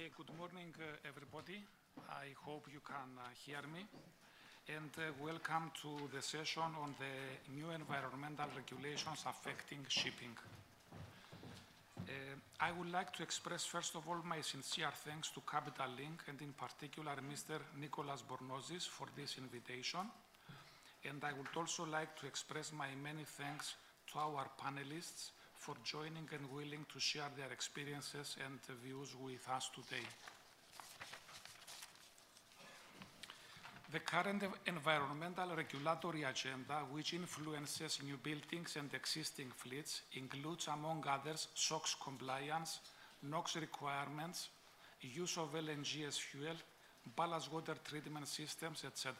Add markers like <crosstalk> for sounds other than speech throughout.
Okay, good morning, uh, everybody. I hope you can uh, hear me. And uh, welcome to the session on the new environmental regulations affecting shipping. Uh, I would like to express, first of all, my sincere thanks to Capital Link and, in particular, Mr. Nicolas Bornozis for this invitation. And I would also like to express my many thanks to our panelists for joining and willing to share their experiences and views with us today. The current environmental regulatory agenda, which influences new buildings and existing fleets, includes, among others, SOX compliance, NOx requirements, use of LNG as fuel, ballast water treatment systems, etc.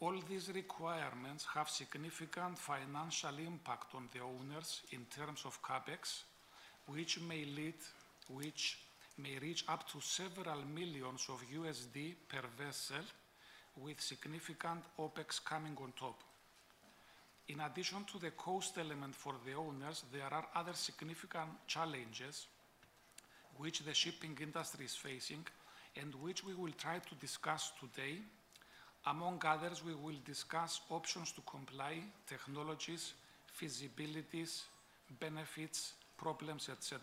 All these requirements have significant financial impact on the owners in terms of capex, which may lead, which may reach up to several millions of USD per vessel, with significant OPEX coming on top. In addition to the cost element for the owners, there are other significant challenges which the shipping industry is facing and which we will try to discuss today among others, we will discuss options to comply, technologies, feasibilities, benefits, problems, etc.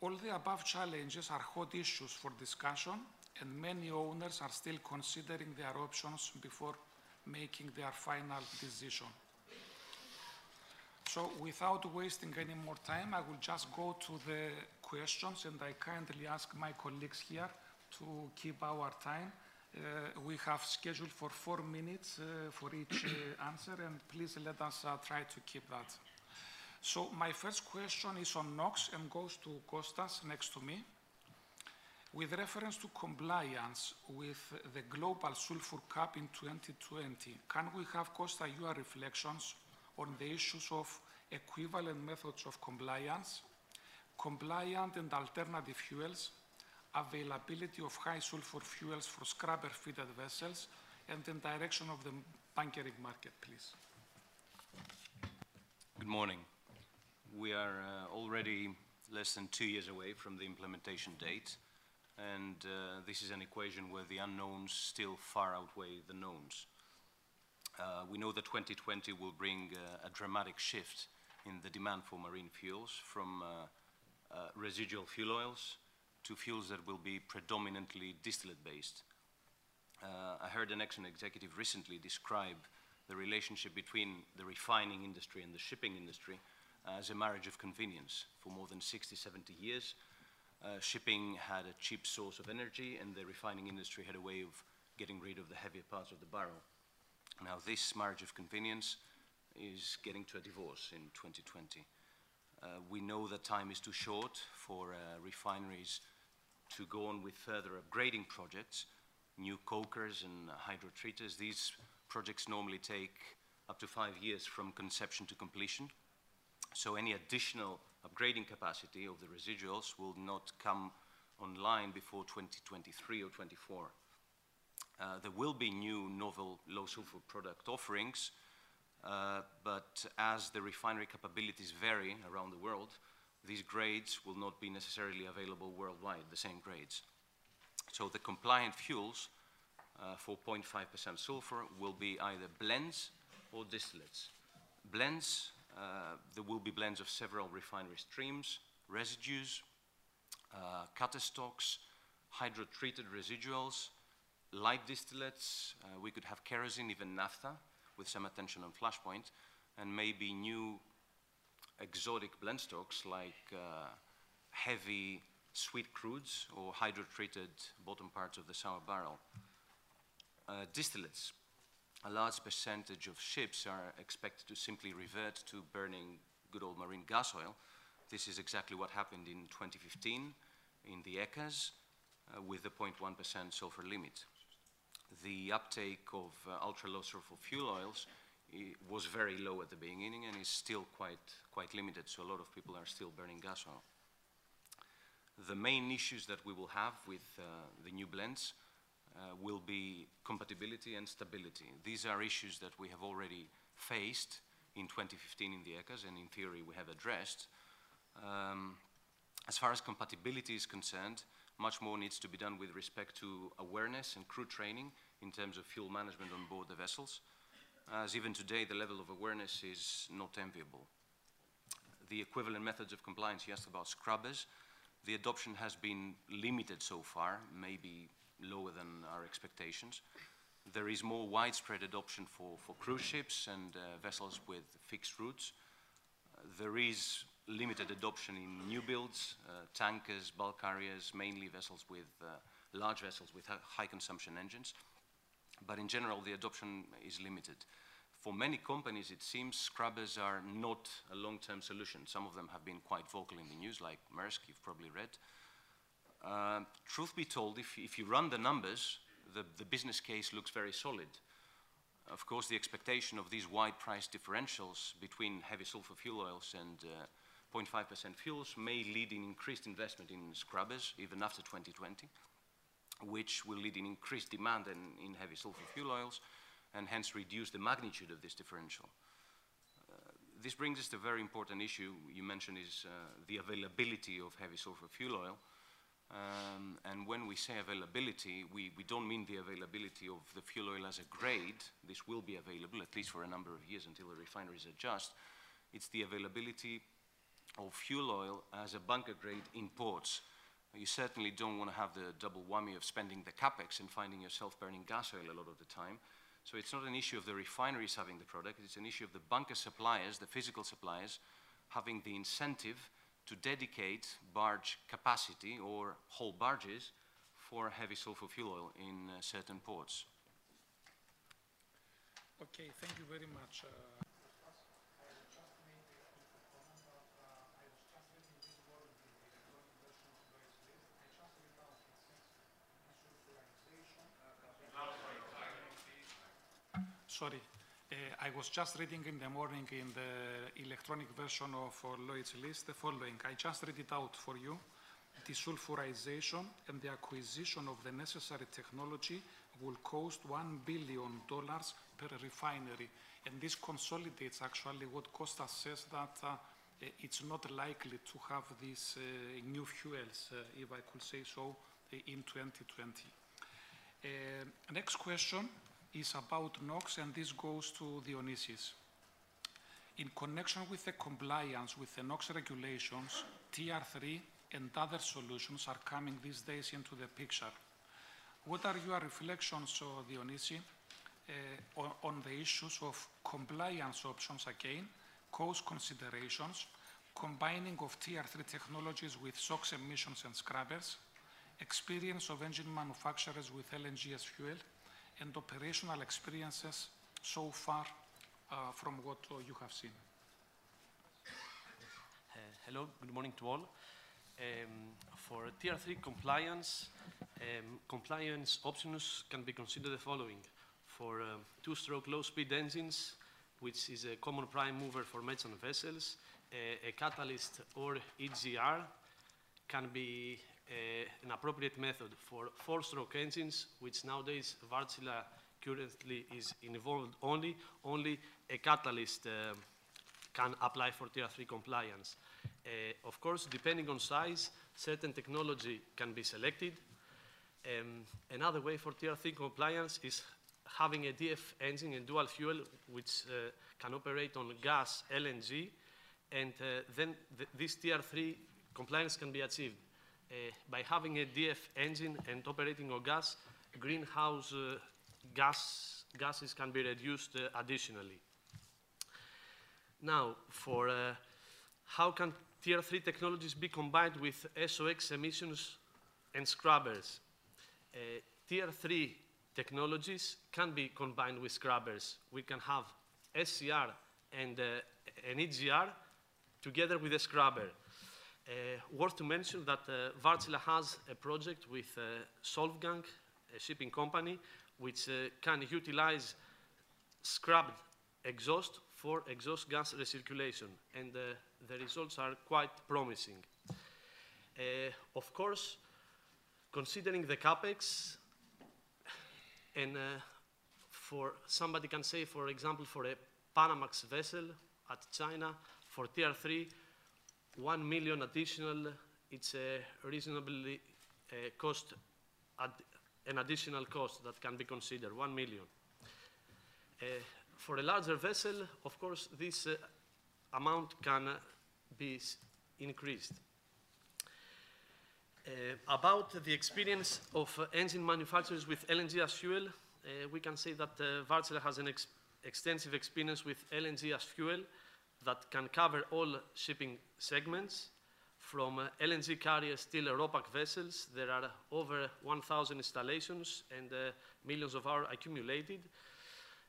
All the above challenges are hot issues for discussion, and many owners are still considering their options before making their final decision. So without wasting any more time, I will just go to the questions, and I kindly ask my colleagues here to keep our time we have scheduled for four minutes uh, for each uh, <clears throat> answer, and please let us try to keep that. So my first question is on NOx and goes to Kostas next to me. With reference to compliance with the global sulfur cap in 2020, can we have, Costa, your reflections on the issues of equivalent methods of compliance, compliant and alternative fuels, availability of high sulfur fuels for scrubber-fitted vessels, and the direction of the bunkering market, please. Good morning. We are uh, already less than two years away from the implementation date, and uh, this is an equation where the unknowns still far outweigh the knowns. Uh, we know that 2020 will bring uh, a dramatic shift in the demand for marine fuels from uh, uh, residual fuel oils to fuels that will be predominantly distillate-based. Uh, I heard an excellent executive recently describe the relationship between the refining industry and the shipping industry as a marriage of convenience. For more than 60, 70 years, uh, shipping had a cheap source of energy and the refining industry had a way of getting rid of the heavier parts of the barrel. Now this marriage of convenience is getting to a divorce in 2020. Uh, we know that time is too short for uh, refineries to go on with further upgrading projects, new cokers and hydrotreaters. These projects normally take up to five years from conception to completion. So any additional upgrading capacity of the residuals will not come online before 2023 or 24. Uh, there will be new novel low sulfur product offerings, uh, but as the refinery capabilities vary around the world, these grades will not be necessarily available worldwide, the same grades. So the compliant fuels uh, for 0.5% sulfur will be either blends or distillates. Blends, uh, there will be blends of several refinery streams, residues, uh, cutter stocks, hydrotreated residuals, light distillates, uh, we could have kerosene, even naphtha, with some attention on flashpoint, and maybe new exotic blend stocks like uh, heavy sweet crudes or hydrotreated bottom parts of the sour barrel. Uh, distillates. A large percentage of ships are expected to simply revert to burning good old marine gas oil. This is exactly what happened in 2015 in the ECAs uh, with the 0.1% sulfur limit. The uptake of uh, ultra-low sulfur fuel oils was very low at the beginning and is still quite, quite limited, so a lot of people are still burning gas oil. The main issues that we will have with uh, the new blends uh, will be compatibility and stability. These are issues that we have already faced in 2015 in the ECAs and in theory we have addressed. Um, As far as compatibility is concerned, much more needs to be done with respect to awareness and crew training in terms of fuel management on board the vessels, as even today the level of awareness is not enviable. The equivalent methods of compliance, you asked about scrubbers, the adoption has been limited so far, maybe lower than our expectations. There is more widespread adoption for, for cruise ships and uh, vessels with fixed routes. There is limited adoption in new builds, uh, tankers, bulk carriers, mainly vessels with uh, large vessels with high consumption engines. But in general, the adoption is limited. For many companies, it seems scrubbers are not a long-term solution. Some of them have been quite vocal in the news, like Maersk, you've probably read. Uh, truth be told, if, if you run the numbers, the, the business case looks very solid. Of course, the expectation of these wide price differentials between heavy sulfur fuel oils and 0.5% uh, fuels may lead in increased investment in scrubbers, even after 2020, which will lead in increased demand in, in heavy sulfur fuel oils, and hence reduce the magnitude of this differential. Uh, this brings us to a very important issue you mentioned is uh, the availability of heavy sulfur fuel oil. Um, and when we say availability, we, we don't mean the availability of the fuel oil as a grade. This will be available, at least for a number of years until the refineries adjust. It's the availability of fuel oil as a bunker grade in ports. You certainly don't want to have the double whammy of spending the capex and finding yourself burning gas oil a lot of the time. So it's not an issue of the refineries having the product, it's an issue of the bunker suppliers, the physical suppliers, having the incentive to dedicate barge capacity or whole barges for heavy sulfur fuel oil in uh, certain ports. Okay, thank you very much. Uh sorry. Uh, I was just reading in the morning in the electronic version of Lloyd's list the following. I just read it out for you. Desulfurization and the acquisition of the necessary technology will cost $1 billion per refinery. And this consolidates actually what Costa says that uh, it's not likely to have these uh, new fuels, uh, if I could say so, in 2020. Uh, next question is about NOx, and this goes to Dionysis. In connection with the compliance with the NOx regulations, Tier 3 and other solutions are coming these days into the picture. What are your reflections, Dionysi, uh, on, on the issues of compliance options again, cost considerations, combining of Tier 3 technologies with SOx emissions and scrubbers, experience of engine manufacturers with LNG as fuel, and operational experiences so far uh, from what uh, you have seen? Uh, hello, good morning to all. Um, for Tier 3 compliance, um, compliance options can be considered the following. For uh, two-stroke low-speed engines, which is a common prime mover for merchant vessels, a catalyst or EGR can be uh, an appropriate method for four-stroke engines, which nowadays Wärtsilä currently is involved only, only a catalyst uh, can apply for Tier 3 compliance. Uh, of course, depending on size, certain technology can be selected. Um, another way for Tier 3 compliance is having a DF engine and dual fuel, which uh, can operate on gas, LNG, and uh, then th this Tier 3 compliance can be achieved uh, by having a DF engine and operating on gas, greenhouse uh, gas, gases can be reduced uh, additionally. Now, for how can Tier 3 technologies be combined with SOx emissions and scrubbers? Uh, tier 3 technologies can be combined with scrubbers. We can have SCR and uh, an EGR together with a scrubber. Uh, worth to mention that uh, has a project with uh, Solvang, a shipping company, which uh, can utilize scrubbed exhaust for exhaust gas recirculation, and the results are quite promising. Of course, considering the capex, and for somebody can say, for example, for a Panamax vessel at China, for Tier 3, 1 million additional it's a reasonably uh, cost, ad an additional cost that can be considered, 1 million. Uh, for a larger vessel, of course, this uh, amount can uh, be increased. Uh, about the experience of uh, engine manufacturers with LNG as fuel, we can say that Wärtsilä has an ex extensive experience with LNG as fuel that can cover all shipping segments. From uh, LNG carriers till ROPAX vessels, there are over 1,000 installations and uh, millions of hours accumulated.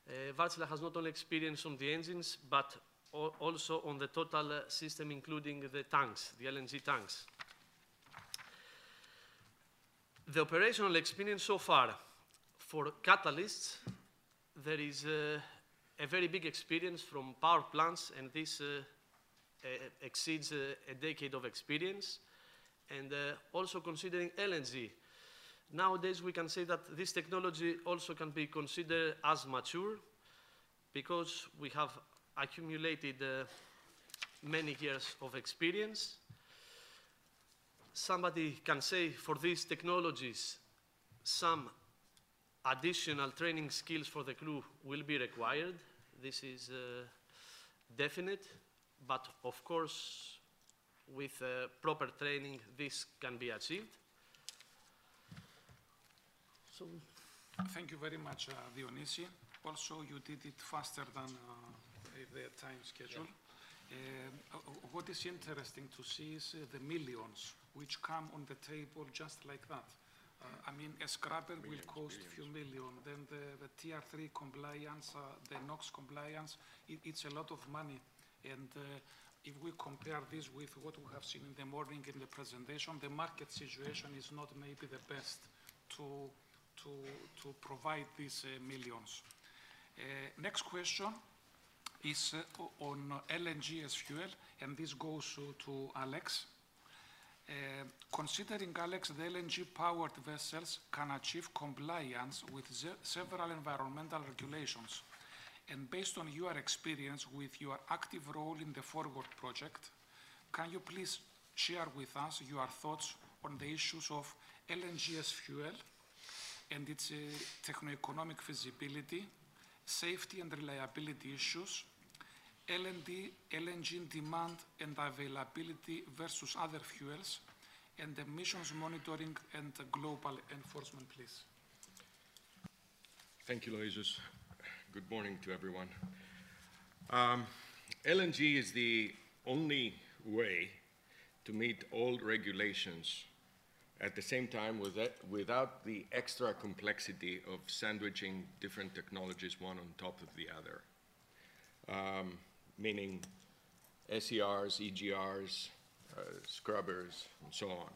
Uh, has not only experience on the engines, but also on the total uh, system, including the tanks, the LNG tanks. The operational experience so far for catalysts, there is uh, a very big experience from power plants, and this uh, exceeds uh, a decade of experience. And uh, also considering LNG, nowadays we can say that this technology also can be considered as mature because we have accumulated uh, many years of experience somebody can say for these technologies some additional training skills for the crew will be required. This is uh, definite, but of course, with uh, proper training, this can be achieved. So, Thank you very much, uh, Dionysi. Also, you did it faster than uh, the time schedule. Um, uh, What is interesting to see is uh, the millions which come on the table just like that. Uh, I mean, a scrubber will cost a few million, then the, the tier three compliance, uh, the NOx compliance, it, it's a lot of money. And uh, if we compare this with what we have seen in the morning in the presentation, the market situation is not maybe the best to, to, to provide these uh, millions. Uh, Next question is uh, on LNG as fuel, and this goes to Alex. Uh, Considering, Alex, the LNG-powered vessels can achieve compliance with se- several environmental regulations, and based on your experience with your active role in the Forward project, can you please share with us your thoughts on the issues of LNG as fuel and its uh, techno-economic feasibility, safety and reliability issues, LNG demand and availability versus other fuels, and emissions monitoring and global enforcement, please. Thank you, Loisus. Good morning to everyone. Um, LNG is the only way to meet all regulations at the same time with that, without the extra complexity of sandwiching different technologies one on top of the other, um, meaning SCRs, EGRs, uh, scrubbers, and so on.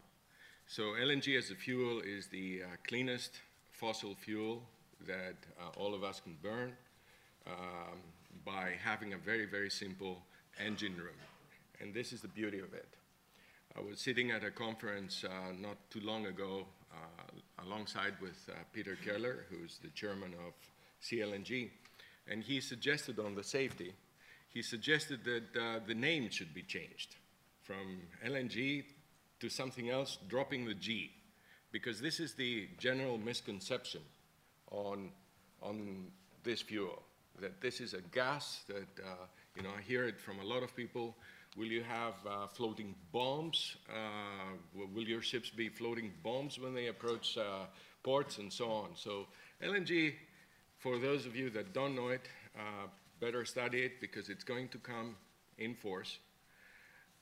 So LNG as a fuel is the uh, cleanest fossil fuel that uh, all of us can burn um, by having a very, very simple engine room. And this is the beauty of it. I was sitting at a conference uh, not too long ago uh, alongside with uh, Peter Keller, who's the chairman of SEA-LNG, and he suggested on the safety, he suggested that uh, the name should be changed from LNG to something else, dropping the G, because this is the general misconception on, on this fuel, that this is a gas that, uh, you know, I hear it from a lot of people. Will you have uh, floating bombs? Uh, will- your ships be floating bombs when they approach uh, ports and so on? So LNG, for those of you that don't know it, uh, better study it because it's going to come in force.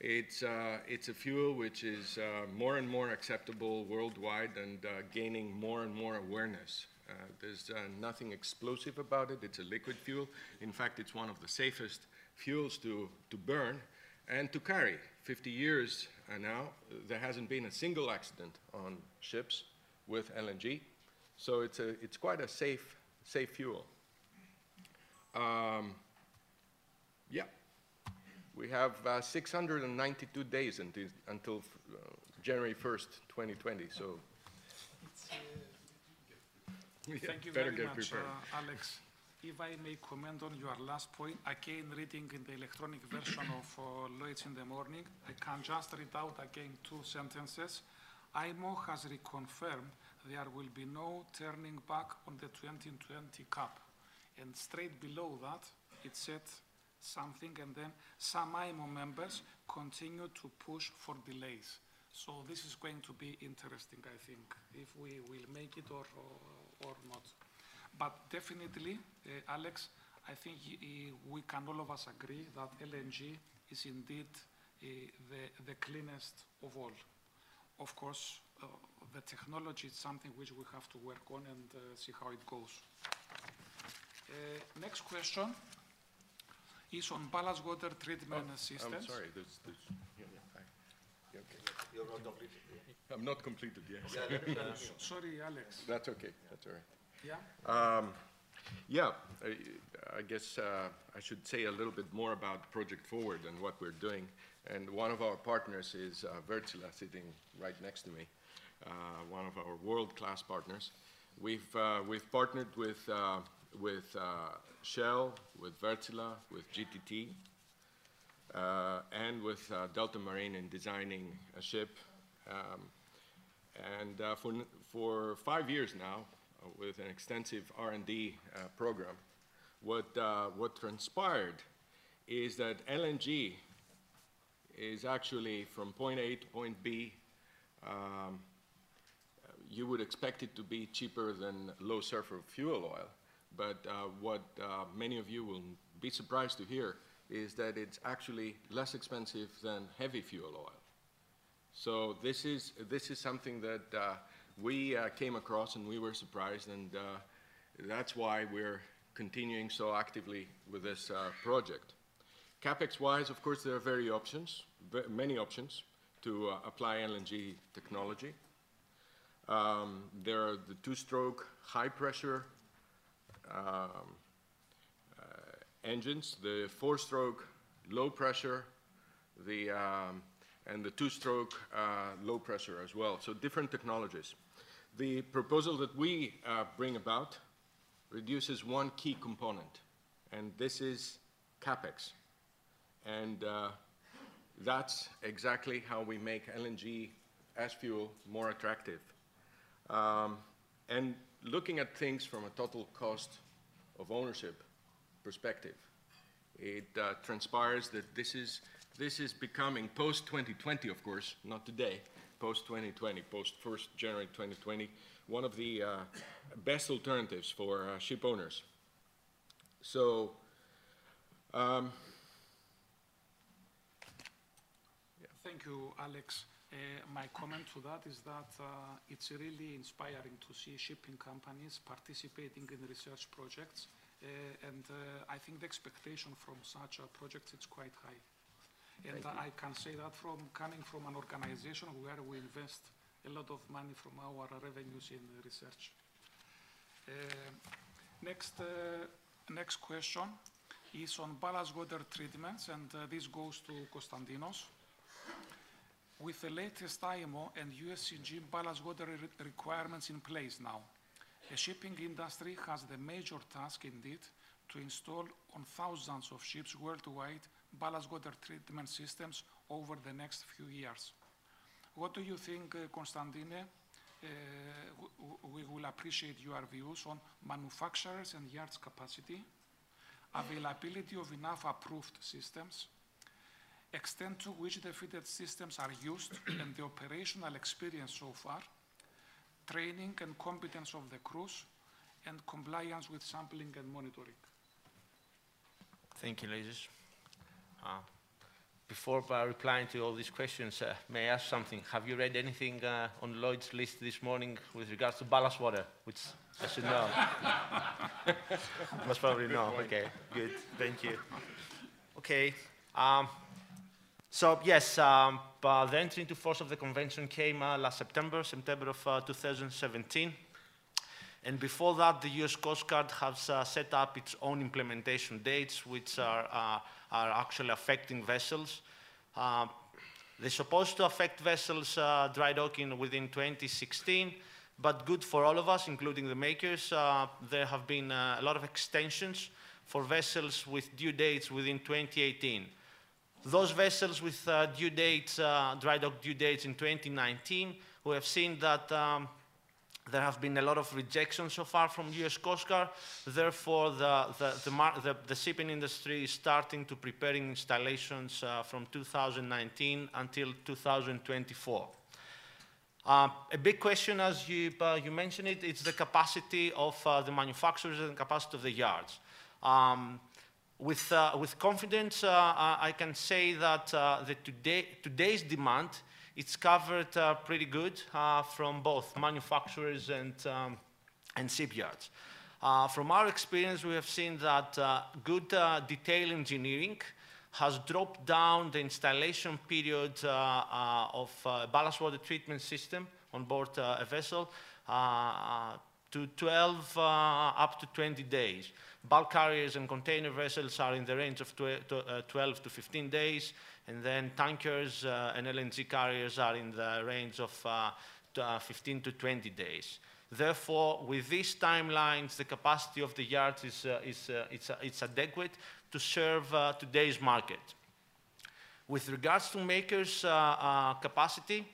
It's, uh, it's a fuel which is uh, more and more acceptable worldwide and uh, gaining more and more awareness. Uh, there's uh, nothing explosive about it. It's a liquid fuel. In fact, it's one of the safest fuels to, to burn and to carry. 50 years uh, now, there hasn't been a single accident on ships with LNG. So it's, a, it's quite a safe, safe fuel. Um, yeah. We have uh, 692 days until, until uh, January 1st, 2020, so. Yeah, Thank you very much, uh, Alex. if I may comment on your last point, again, reading in the electronic version of uh, Lloyd's in the morning, I can just read out again two sentences. IMO has reconfirmed there will be no turning back on the 2020 cap. And straight below that, it said something, and then some IMO members continue to push for delays. So this is going to be interesting, I think, if we will make it or, or, not. But definitely, uh, Alex, I think we can all of us agree that LNG is indeed uh, the, the cleanest of all. Of course, uh, the technology is something which we have to work on and uh, see how it goes. Uh, next question is on ballast water treatment systems. Oh, I'm sorry, there's, there's, yeah, yeah, I- yeah, okay. I'm not completed, yes. <laughs> Sorry, Alex. That's okay, that's all right. Yeah? Yeah, I, I guess uh, I should say a little bit more about Project Forward and what we're doing. And one of our partners is uh, Wärtsilä, sitting right next to me, uh, one of our world-class partners. We've, uh, we've partnered with, uh, with uh, Shell, with Wärtsilä, with GTT, uh, and with uh, Deltamarin in designing a ship. Um, and uh, for, for five years now, uh, with an extensive R&D uh, program, what, what transpired is that LNG is actually from point A to point B. Um, you would expect it to be cheaper than low sulfur fuel oil, but uh, what uh, many of you will be surprised to hear is that it's actually less expensive than heavy fuel oil. So this is, this is something that uh, we came across and we were surprised, and that's why we're continuing so actively with this uh, project. CapEx-wise, of course, there are very options, many options to uh, apply LNG technology. Um, There are the two-stroke high-pressure um, uh, engines, the four-stroke low-pressure, the, um, and the two-stroke uh, low-pressure as well, so different technologies. The proposal that we uh, bring about reduces one key component, and this is CapEx. And that's exactly how we make LNG as fuel more attractive. Um, And looking at things from a total cost of ownership perspective, it uh, transpires that this is, this is becoming, post-2020, of course, not today, post-2020, post-1st January 2020, one of the uh, best alternatives for uh, ship owners. So, um, Thank you, Alex. Uh, My comment to that is that uh, it's really inspiring to see shipping companies participating in research projects. uh, And uh, I think the expectation from such projects is quite high. And I can say that from, coming from an organization where we invest a lot of money from our revenues in research. Uh, Next, uh, next question is on ballast water treatments, and uh, this goes to Konstantinos. With the latest IMO and USCG ballast water re- requirements in place now, the shipping industry has the major task indeed to install on thousands of ships worldwide ballast water treatment systems over the next few years. What do you think, uh, Constantine? Uh, we will appreciate your views on manufacturers and yards capacity, availability of enough approved systems, extent to which the fitted systems are used <coughs> and the operational experience so far, training and competence of the crews, and compliance with sampling and monitoring. Thank you, ladies. Uh, Before replying to all these questions, uh, may I ask something? Have you read anything uh, on Lloyd's list this morning with regards to ballast water? Which I should know. <laughs> Most probably no. Okay, good. Thank you. Okay. Um, so yes, um, uh, the entry into force of the convention came uh, last September, September of uh, 2017. And before that, the US Coast Guard has uh, set up its own implementation dates, which are, uh, are actually affecting vessels. Uh, they're supposed to affect vessels dry docking within 2016, but good for all of us, including the makers. There have been a lot of extensions for vessels with due dates within 2018. Those vessels with uh, due dates, uh, dry dock due dates in 2019, we have seen that um, there have been a lot of rejections so far from US Coast Guard. Therefore, the, the, the, the, shipping industry is starting to preparing installations uh, from 2019 until 2024. Uh, a big question, as you, uh, you mentioned it, it's the capacity of uh, the manufacturers and capacity of the yards. Um, with, uh, with confidence, uh, I can say that the today, today's demand it's covered uh, pretty good uh, from both manufacturers and, um, and shipyards. Uh, from our experience, we have seen that good detail engineering has dropped down the installation period uh, uh, of a ballast water treatment system on board uh, a vessel to 12 up to 20 days. Bulk carriers and container vessels are in the range of 12 to 15 days, and then tankers and LNG carriers are in the range of 15 to 20 days. Therefore, with these timelines, the capacity of the yards is, uh, is uh, it's, uh, it's, adequate to serve uh, today's market. With regards to makers' uh, uh, capacity,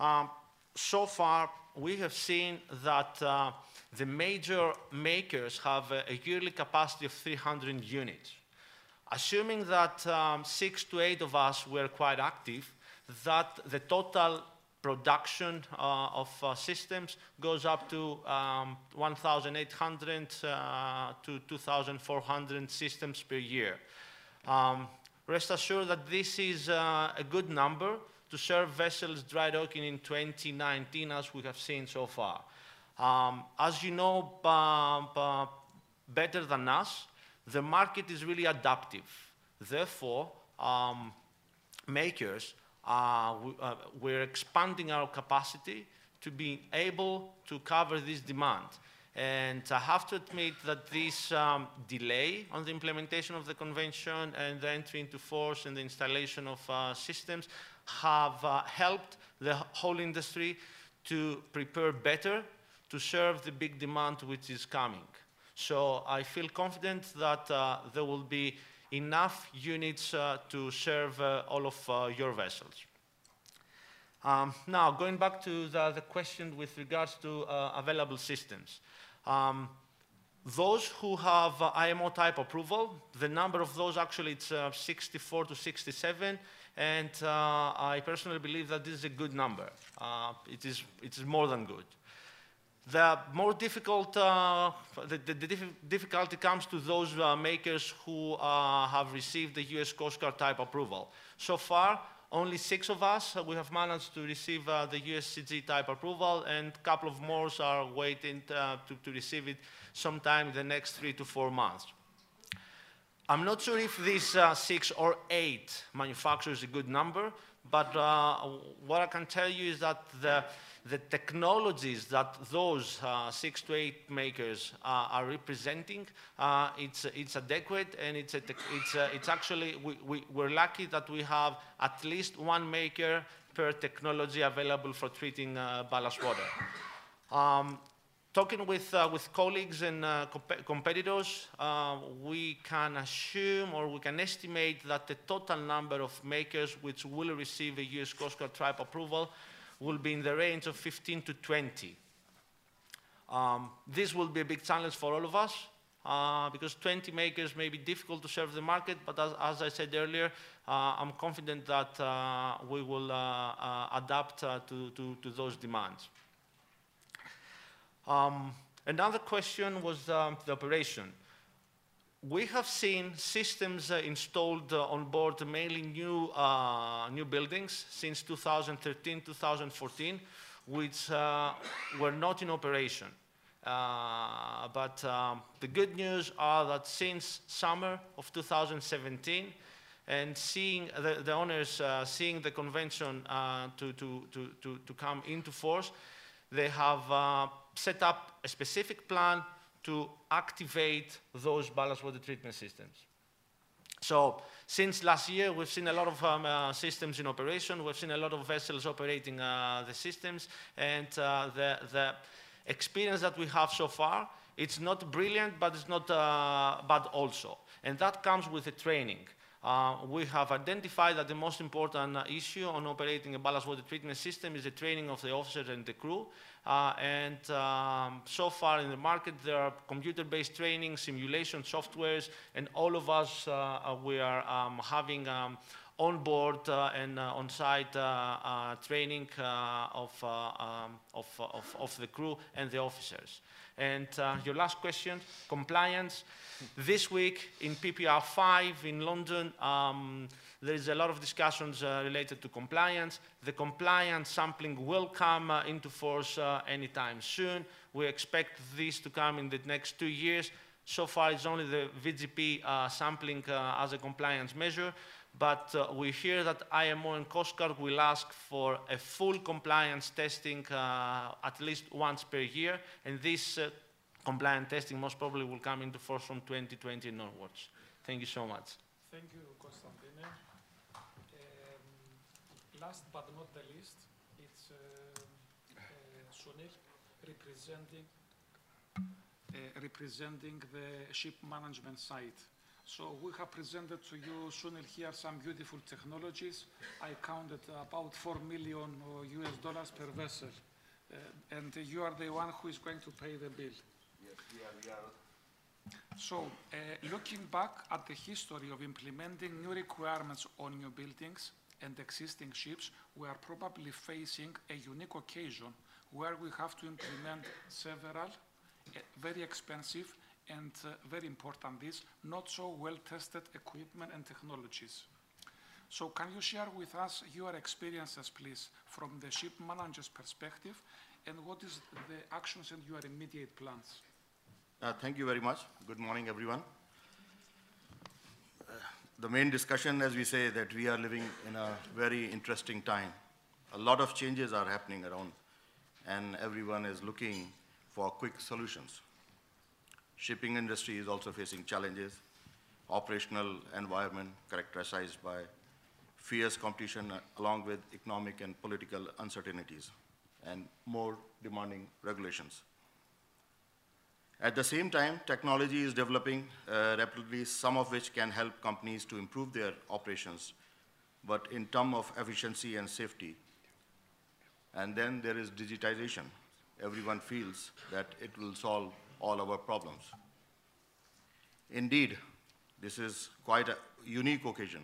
um, so far we have seen that the major makers have a, yearly capacity of 300 units. Assuming that um, six to eight of us were quite active, that the total production uh, of uh, systems goes up to um, 1,800 uh, to 2,400 systems per year. Um, rest assured that this is uh, a good number to serve vessels dry docking in 2019 as we have seen so far. Um, as you know better than us, the market is really adaptive. Therefore, um, makers uh, uh, we're expanding our capacity to be able to cover this demand. And I have to admit that this um, delay on the implementation of the convention and the entry into force and the installation of uh, systems have uh, helped the whole industry to prepare better to serve the big demand which is coming. So I feel confident that uh, there will be enough units uh, to serve uh, all of uh, your vessels. Um, now, going back to the, the, question with regards to uh, available systems. Um, those who have uh, IMO type approval, the number of those actually it's uh, 64 to 67, and I personally believe that this is a good number. it, is, it is more than good. The more difficult, uh, the, the, the difficulty comes to those uh, makers who uh, have received the US Coast Guard type approval. So far, only six of us, uh, we have managed to receive uh, the USCG type approval, and a couple of more are waiting uh, to, to receive it sometime in the next three to four months. I'm not sure if this six or eight manufacturers is a good number, but what I can tell you is that the the technologies that those uh, six to eight makers uh, are representing, uh, it's, it's adequate and it's, a it's, uh, it's actually, we, we, we're lucky that we have at least one maker per technology available for treating uh, ballast water. Um, talking with, uh, with colleagues and comp competitors, we can assume or we can estimate that the total number of makers which will receive a US Coast Guard type approval will be in the range of 15 to 20. Um, this will be a big challenge for all of us uh, because 20 makers may be difficult to serve the market, but as, as I said earlier, uh, I'm confident that uh, we will uh, uh, adapt uh, to, to, to, those demands. Um, another question was um, the operation we have seen systems uh, installed uh, on board mainly new, uh, new buildings since 2013, 2014, which uh, were not in operation. Uh, but um, the good news are that since summer of 2017, and seeing the, the owners uh, seeing the convention to, to, to, to, to come into force, they have set up a specific plan to activate those ballast water treatment systems. So since last year, we've seen a lot of um, uh, systems in operation. We've seen a lot of vessels operating uh, the systems, and uh, the, the experience that we have so far, it's not brilliant, but it's not uh, bad also. And that comes with the training. Uh, we have identified that the most important uh, issue on operating a ballast water treatment system is the training of the officers and the crew. Uh, and um, so far in the market, there are computer-based training, simulation softwares, and all of us, uh, uh, we are um, having um, on-board uh, and on-site training of, um, of, of, of the crew and the officers. And uh, your last question, compliance. This week in PPR 5 in London, um, there is a lot of discussions uh, related to compliance. The compliance sampling will come uh, into force uh, anytime soon. We expect this to come in the next two years. So far, it's only the VGP uh, sampling uh, as a compliance measure, but uh, we hear that IMO and Coast Guard will ask for a full compliance testing uh, at least once per year, and this uh, compliance testing most probably will come into force from 2020 and onwards. Thank you so much. Thank you, Konstantine. Um, last but not the least, it's uh, uh, Sunil representing uh, representing the ship management side. So we have presented to you, Sunil, here some beautiful technologies. I counted about 4 million uh, US dollars per vessel. Uh, and you are the one who is going to pay the bill. Yes, we are. So, uh, looking back at the history of implementing new requirements on new buildings and existing ships, we are probably facing a unique occasion where we have to implement several uh, very expensive and uh, very important is not so well-tested equipment and technologies. So can you share with us your experiences, please, from the ship manager's perspective, and what is the actions and your immediate plans? Uh, Thank you very much. Good morning, everyone. Uh, The main discussion, as we say, that we are living in a very interesting time. A lot of changes are happening around, and everyone is looking for quick solutions. Shipping industry is also facing challenges, operational environment characterized by fierce competition along with economic and political uncertainties, and more demanding regulations. At the same time, technology is developing uh, rapidly, some of which can help companies to improve their operations, but in terms of efficiency and safety. And then there is digitization. Everyone feels that it will solve all our problems. Indeed, this is quite a unique occasion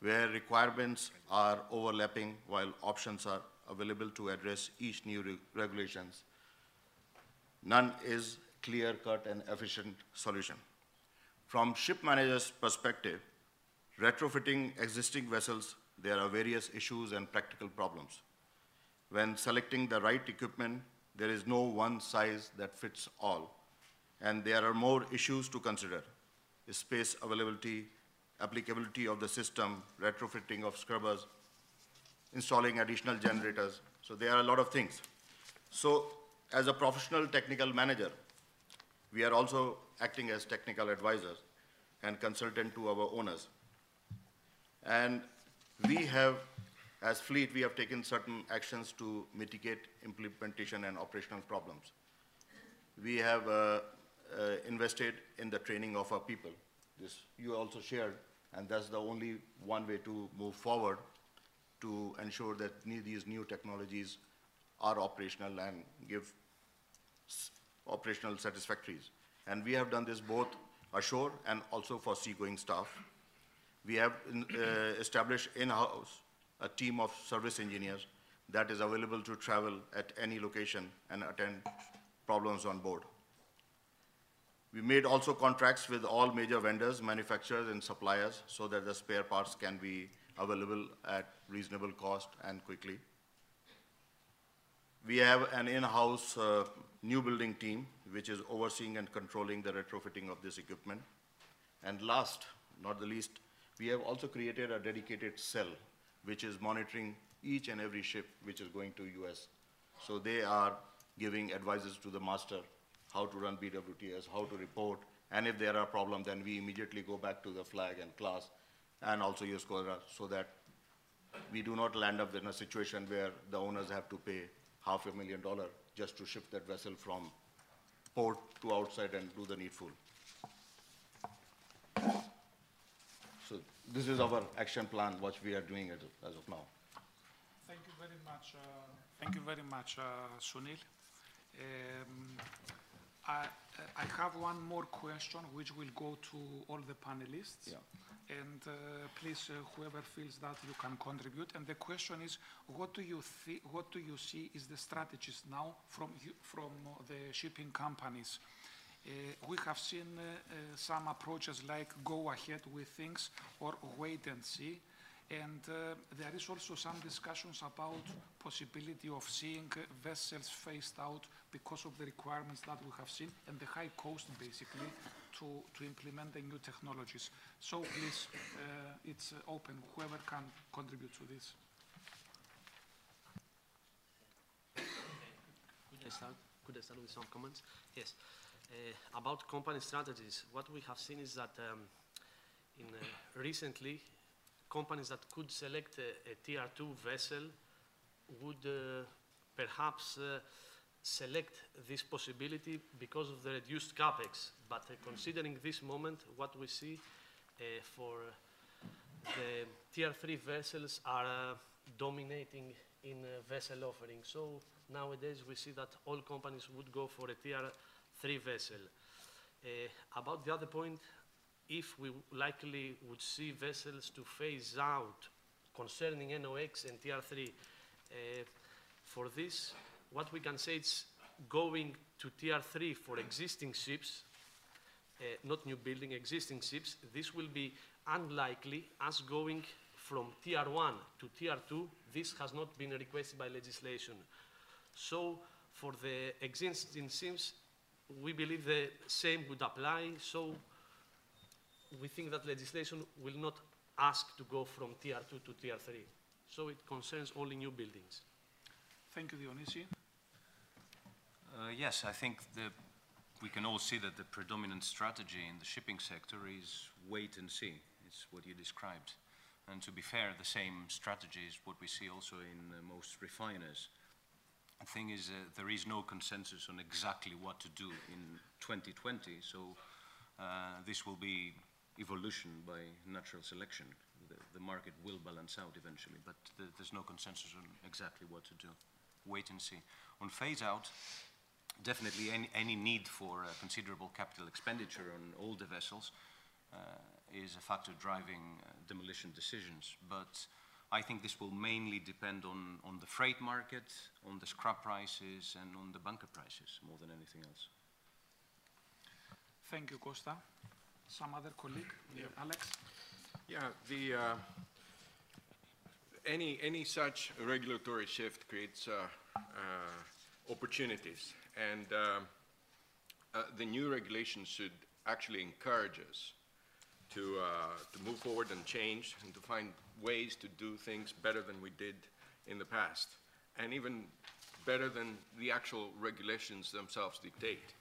where requirements are overlapping while options are available to address each new re- regulations none is clear-cut and efficient solution. From ship manager's perspective, retrofitting existing vessels, there are various issues and practical problems. When selecting the right equipment, there is no one size that fits all, and there are more issues to consider. Space availability, applicability of the system, retrofitting of scrubbers, installing additional generators. So there are a lot of things. So as a professional technical manager, we are also acting as technical advisors and consultant to our owners. And we have, as fleet, we have taken certain actions to mitigate implementation and operational problems. We have uh, uh, invested in the training of our people. This you also shared, and that's the only one way to move forward to ensure that these new technologies are operational and give operational satisfactories. And we have done this both ashore and also for seagoing staff. We have uh, established in-house a team of service engineers that is available to travel at any location and attend problems on board. We made also contracts with all major vendors, manufacturers, and suppliers so that the spare parts can be available at reasonable cost and quickly. We have an in-house uh, new building team, which is overseeing and controlling the retrofitting of this equipment. And last, not the least, we have also created a dedicated cell, which is monitoring each and every ship which is going to US. So they are giving advices to the master how to run BWTS, how to report, And if there are problems, then we immediately go back to the flag and class and also use CORA so that we do not land up in a situation where the owners have to pay half a million dollar just to shift that vessel from port to outside and do the needful. So this is our action plan, what we are doing as of- as of now. Thank you very much, uh, thank you very much, uh, Sunil. Um, I, I have one more question which will go to all the panelists. Yeah. And uh, please, uh, whoever feels that you can contribute. And the question is, what do you what do you see is the strategies now from from uh, the shipping companies? Uh, we have seen uh, uh, some approaches like go ahead with things or wait and see. And there is also some discussions about possibility of seeing vessels phased out because of the requirements that we have seen and the high cost basically to, to implement the new technologies. So please, it's open, whoever can contribute to this. Could I start, could I start with some comments? Yes. Uh, about company strategies, what we have seen is that um, in uh, recently, companies that could select a, a tier 2 vessel would uh, perhaps uh, select this possibility because of the reduced capex. But uh, considering this moment, what we see uh, for the tier 3 vessels are dominating in vessel offering. So nowadays we see that all companies would go for a tier 3 vessel. Uh, about the other point, if we likely would see vessels to phase out concerning NOx and tier 3, uh, for this, what we can say is going to tier 3 for existing ships uh, not new building, existing ships, this will be unlikely as going from tier 1 to tier 2, This has not been requested by legislation. So for the existing ships, we believe the same would apply. So we think that legislation will not ask to go from tier 2 to tier 3. So it concerns only new buildings. Thank you, Dionisi. Uh, Yes, I think the, we can all see that the predominant strategy in the shipping sector is wait and see. It's what you described. And to be fair, the same strategy is what we see also in uh, most refiners. The thing is, uh, there is no consensus on exactly what to do in 2020, so uh, this will be evolution by natural selection. The, the market will balance out eventually, but th- there's no consensus on exactly what to do. Wait and see. On phase out, definitely any, any need for uh, considerable capital expenditure on older vessels uh, is a factor driving uh, demolition decisions. But I think this will mainly depend on, on the freight market, on the scrap prices, and on the bunker prices more than anything else. Thank you, Costa. Some other colleague? Alex? Yeah, the, uh, any, any such regulatory shift creates uh, uh, opportunities. And um, uh, the new regulation should actually encourage us to, uh, to move forward and change and to find ways to do things better than we did in the past, and even better than the actual regulations themselves dictate.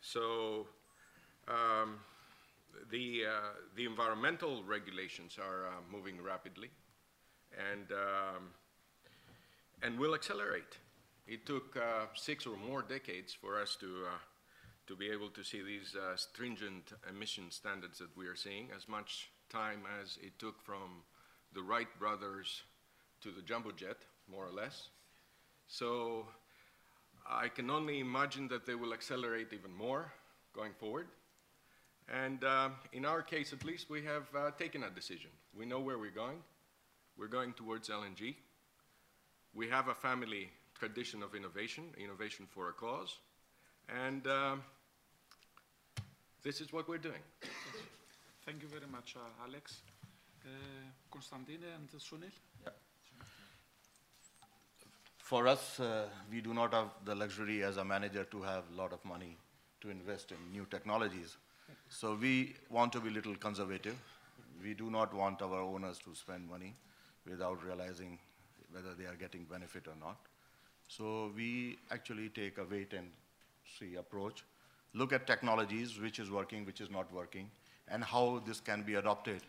So, um, the, uh, the environmental regulations are uh, moving rapidly and, um, and will accelerate. It took uh, six or more decades for us to, uh, to be able to see these uh, stringent emission standards that we are seeing, as much time as it took from the Wright brothers to the jumbo jet, more or less. So I can only imagine that they will accelerate even more going forward. And uh, in our case, at least, we have uh, taken a decision. We know where we're going. We're going towards LNG. We have a family tradition of innovation, innovation for a cause. And um, this is what we're doing. Thank you very much, uh, Alex. Uh, Constantine and Sunil? For us, uh, we do not have the luxury as a manager to have a lot of money to invest in new technologies. So we want to be a little conservative. We do not want our owners to spend money without realizing whether they are getting benefit or not. So we actually take a wait and see approach look at technologies, which is working, which is not working, and how this can be adopted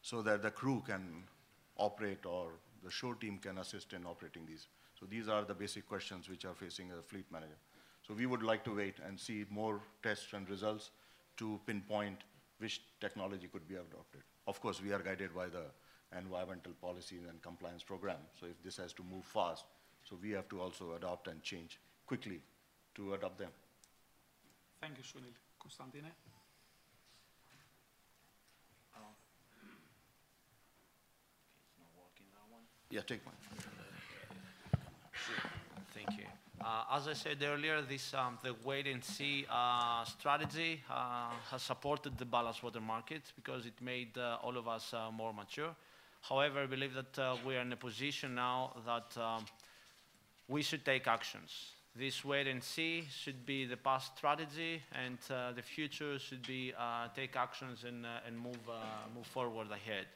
so that the crew can operate or the shore team can assist in operating these. So these are the basic questions which are facing a fleet manager. So we would like to wait and see more tests and results to pinpoint which technology could be adopted. Of course, we are guided by the environmental policies and compliance program. So if this has to move fast, so we have to also adopt and change quickly to adopt them. Thank you, Sunil. Constantine? Yeah, take one. Thank you. Uh, As I said earlier, this, um, the wait and see uh, strategy uh, has supported the ballast water market because it made uh, all of us uh, more mature. However, I believe that uh, we are in a position now that um, we should take actions. This wait and see should be the past strategy, and uh, the future should be uh, take actions and, uh, and move, uh, move forward ahead.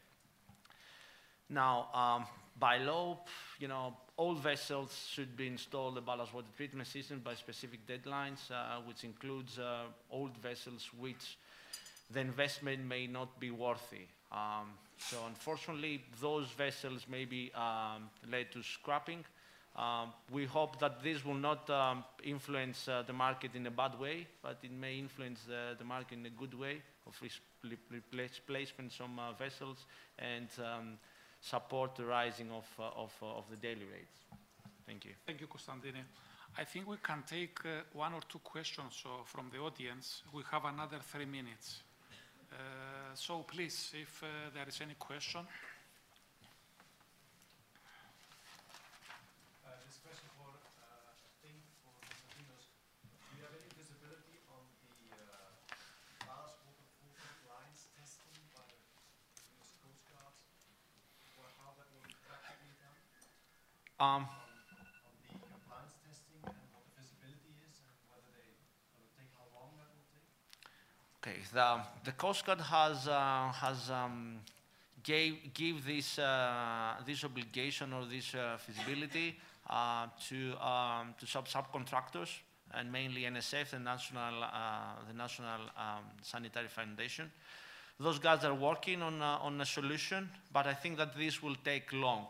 Now, um, by law, you know, all vessels should be installed a ballast water treatment system by specific deadlines, uh, which includes uh, old vessels which the investment may not be worthy. Um, so unfortunately, those vessels may be um, led to scrapping. Um, we hope that this will not um, influence uh, the market in a bad way, but it may influence the, the market in a good way of replacement some uh, vessels and um, support the rising of, uh, of, uh, of the daily rates. Thank you. Thank you, Constantine. I think we can take uh, one or two questions uh, from the audience. We have another three minutes. Uh, So please, if uh, there is any question. Uh, This question for, uh, I think for Konstantinos. Do you have any visibility on the uh, ballast water full compliance testing by the US Coast Guard? Or how that will be practically done? Um, On the compliance testing and what the visibility is and whether they, will it take, how long that will take? Okay, the, the Coast Guard has, uh, has um, gave, give this, uh, this obligation or this uh, feasibility uh, to, um, to sub subcontractors and mainly NSF, the National, uh, the National um, Sanitation Foundation. Those guys are working on, uh, on a solution, but I think that this will take long.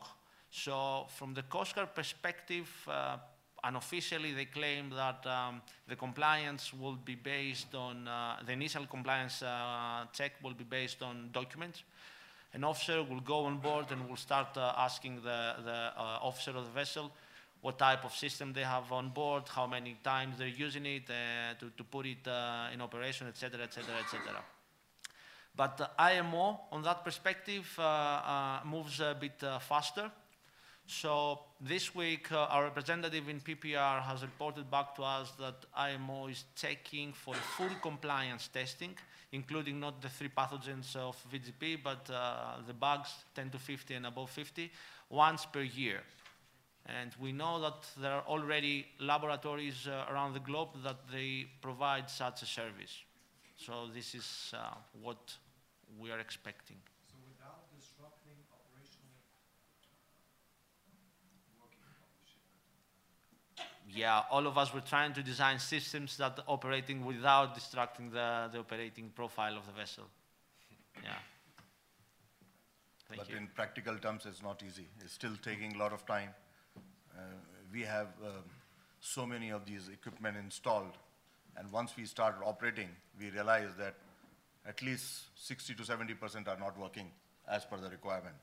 So from the Coast Guard perspective, uh, unofficially they claim that um, the compliance will be based on, uh, the initial compliance uh, check will be based on documents. An officer will go on board and will start uh, asking the, the uh, officer of the vessel what type of system they have on board, how many times they're using it uh, to, to put it in operation, et cetera, et cetera, et cetera. But IMO, on that perspective, moves a bit faster. So this week, uh, our representative in PPR has reported back to us that IMO is checking for full compliance testing, including not the three pathogens of VGP, but uh, the bugs 10 to 50 and above 50, once per year. And we know that there are already laboratories uh, around the globe that they provide such a service. So this is uh, what we are expecting. So without disrupting operational working of the ship? Yeah, all of us were trying to design systems that are operating without distracting the, the operating profile of the vessel. Yeah. Thank But you. in practical terms, it's not easy. It's still taking a lot of time. Uh, We have um, so many of these equipment installed, and once we start operating, we realize that at least 60 to 70 percent are not working as per the requirement.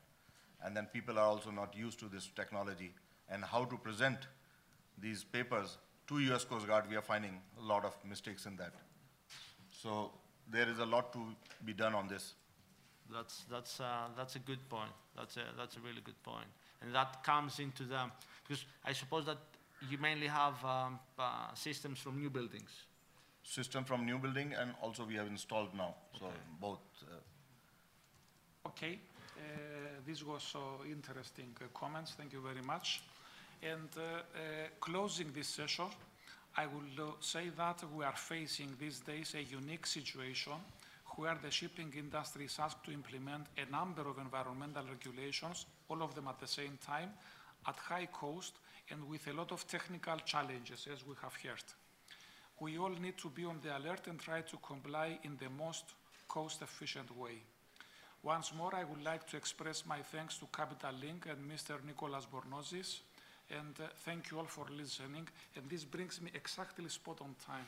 And then people are also not used to this technology and how to present these papers to US Coast Guard, we are finding a lot of mistakes in that. So there is a lot to be done on this. That's, that's, uh, that's a good point. That's a, that's a really good point. And that comes into the, because I suppose that you mainly have um, uh, systems from new buildings. system from new building and also we have installed now, so both. uh, Okay, uh, this was so interesting uh, comments. Thank you very much. And uh, uh, closing this session, I will uh, say that we are facing these days a unique situation where the shipping industry is asked to implement a number of environmental regulations, all of them at the same time, at high cost and with a lot of technical challenges, as we have heard. We all need to be on the alert and try to comply in the most cost-efficient way. Once more, I would like to express my thanks to Capital Link and Mr. Nicolas Bornozis, and uh, thank you all for listening. And this brings me exactly spot on time.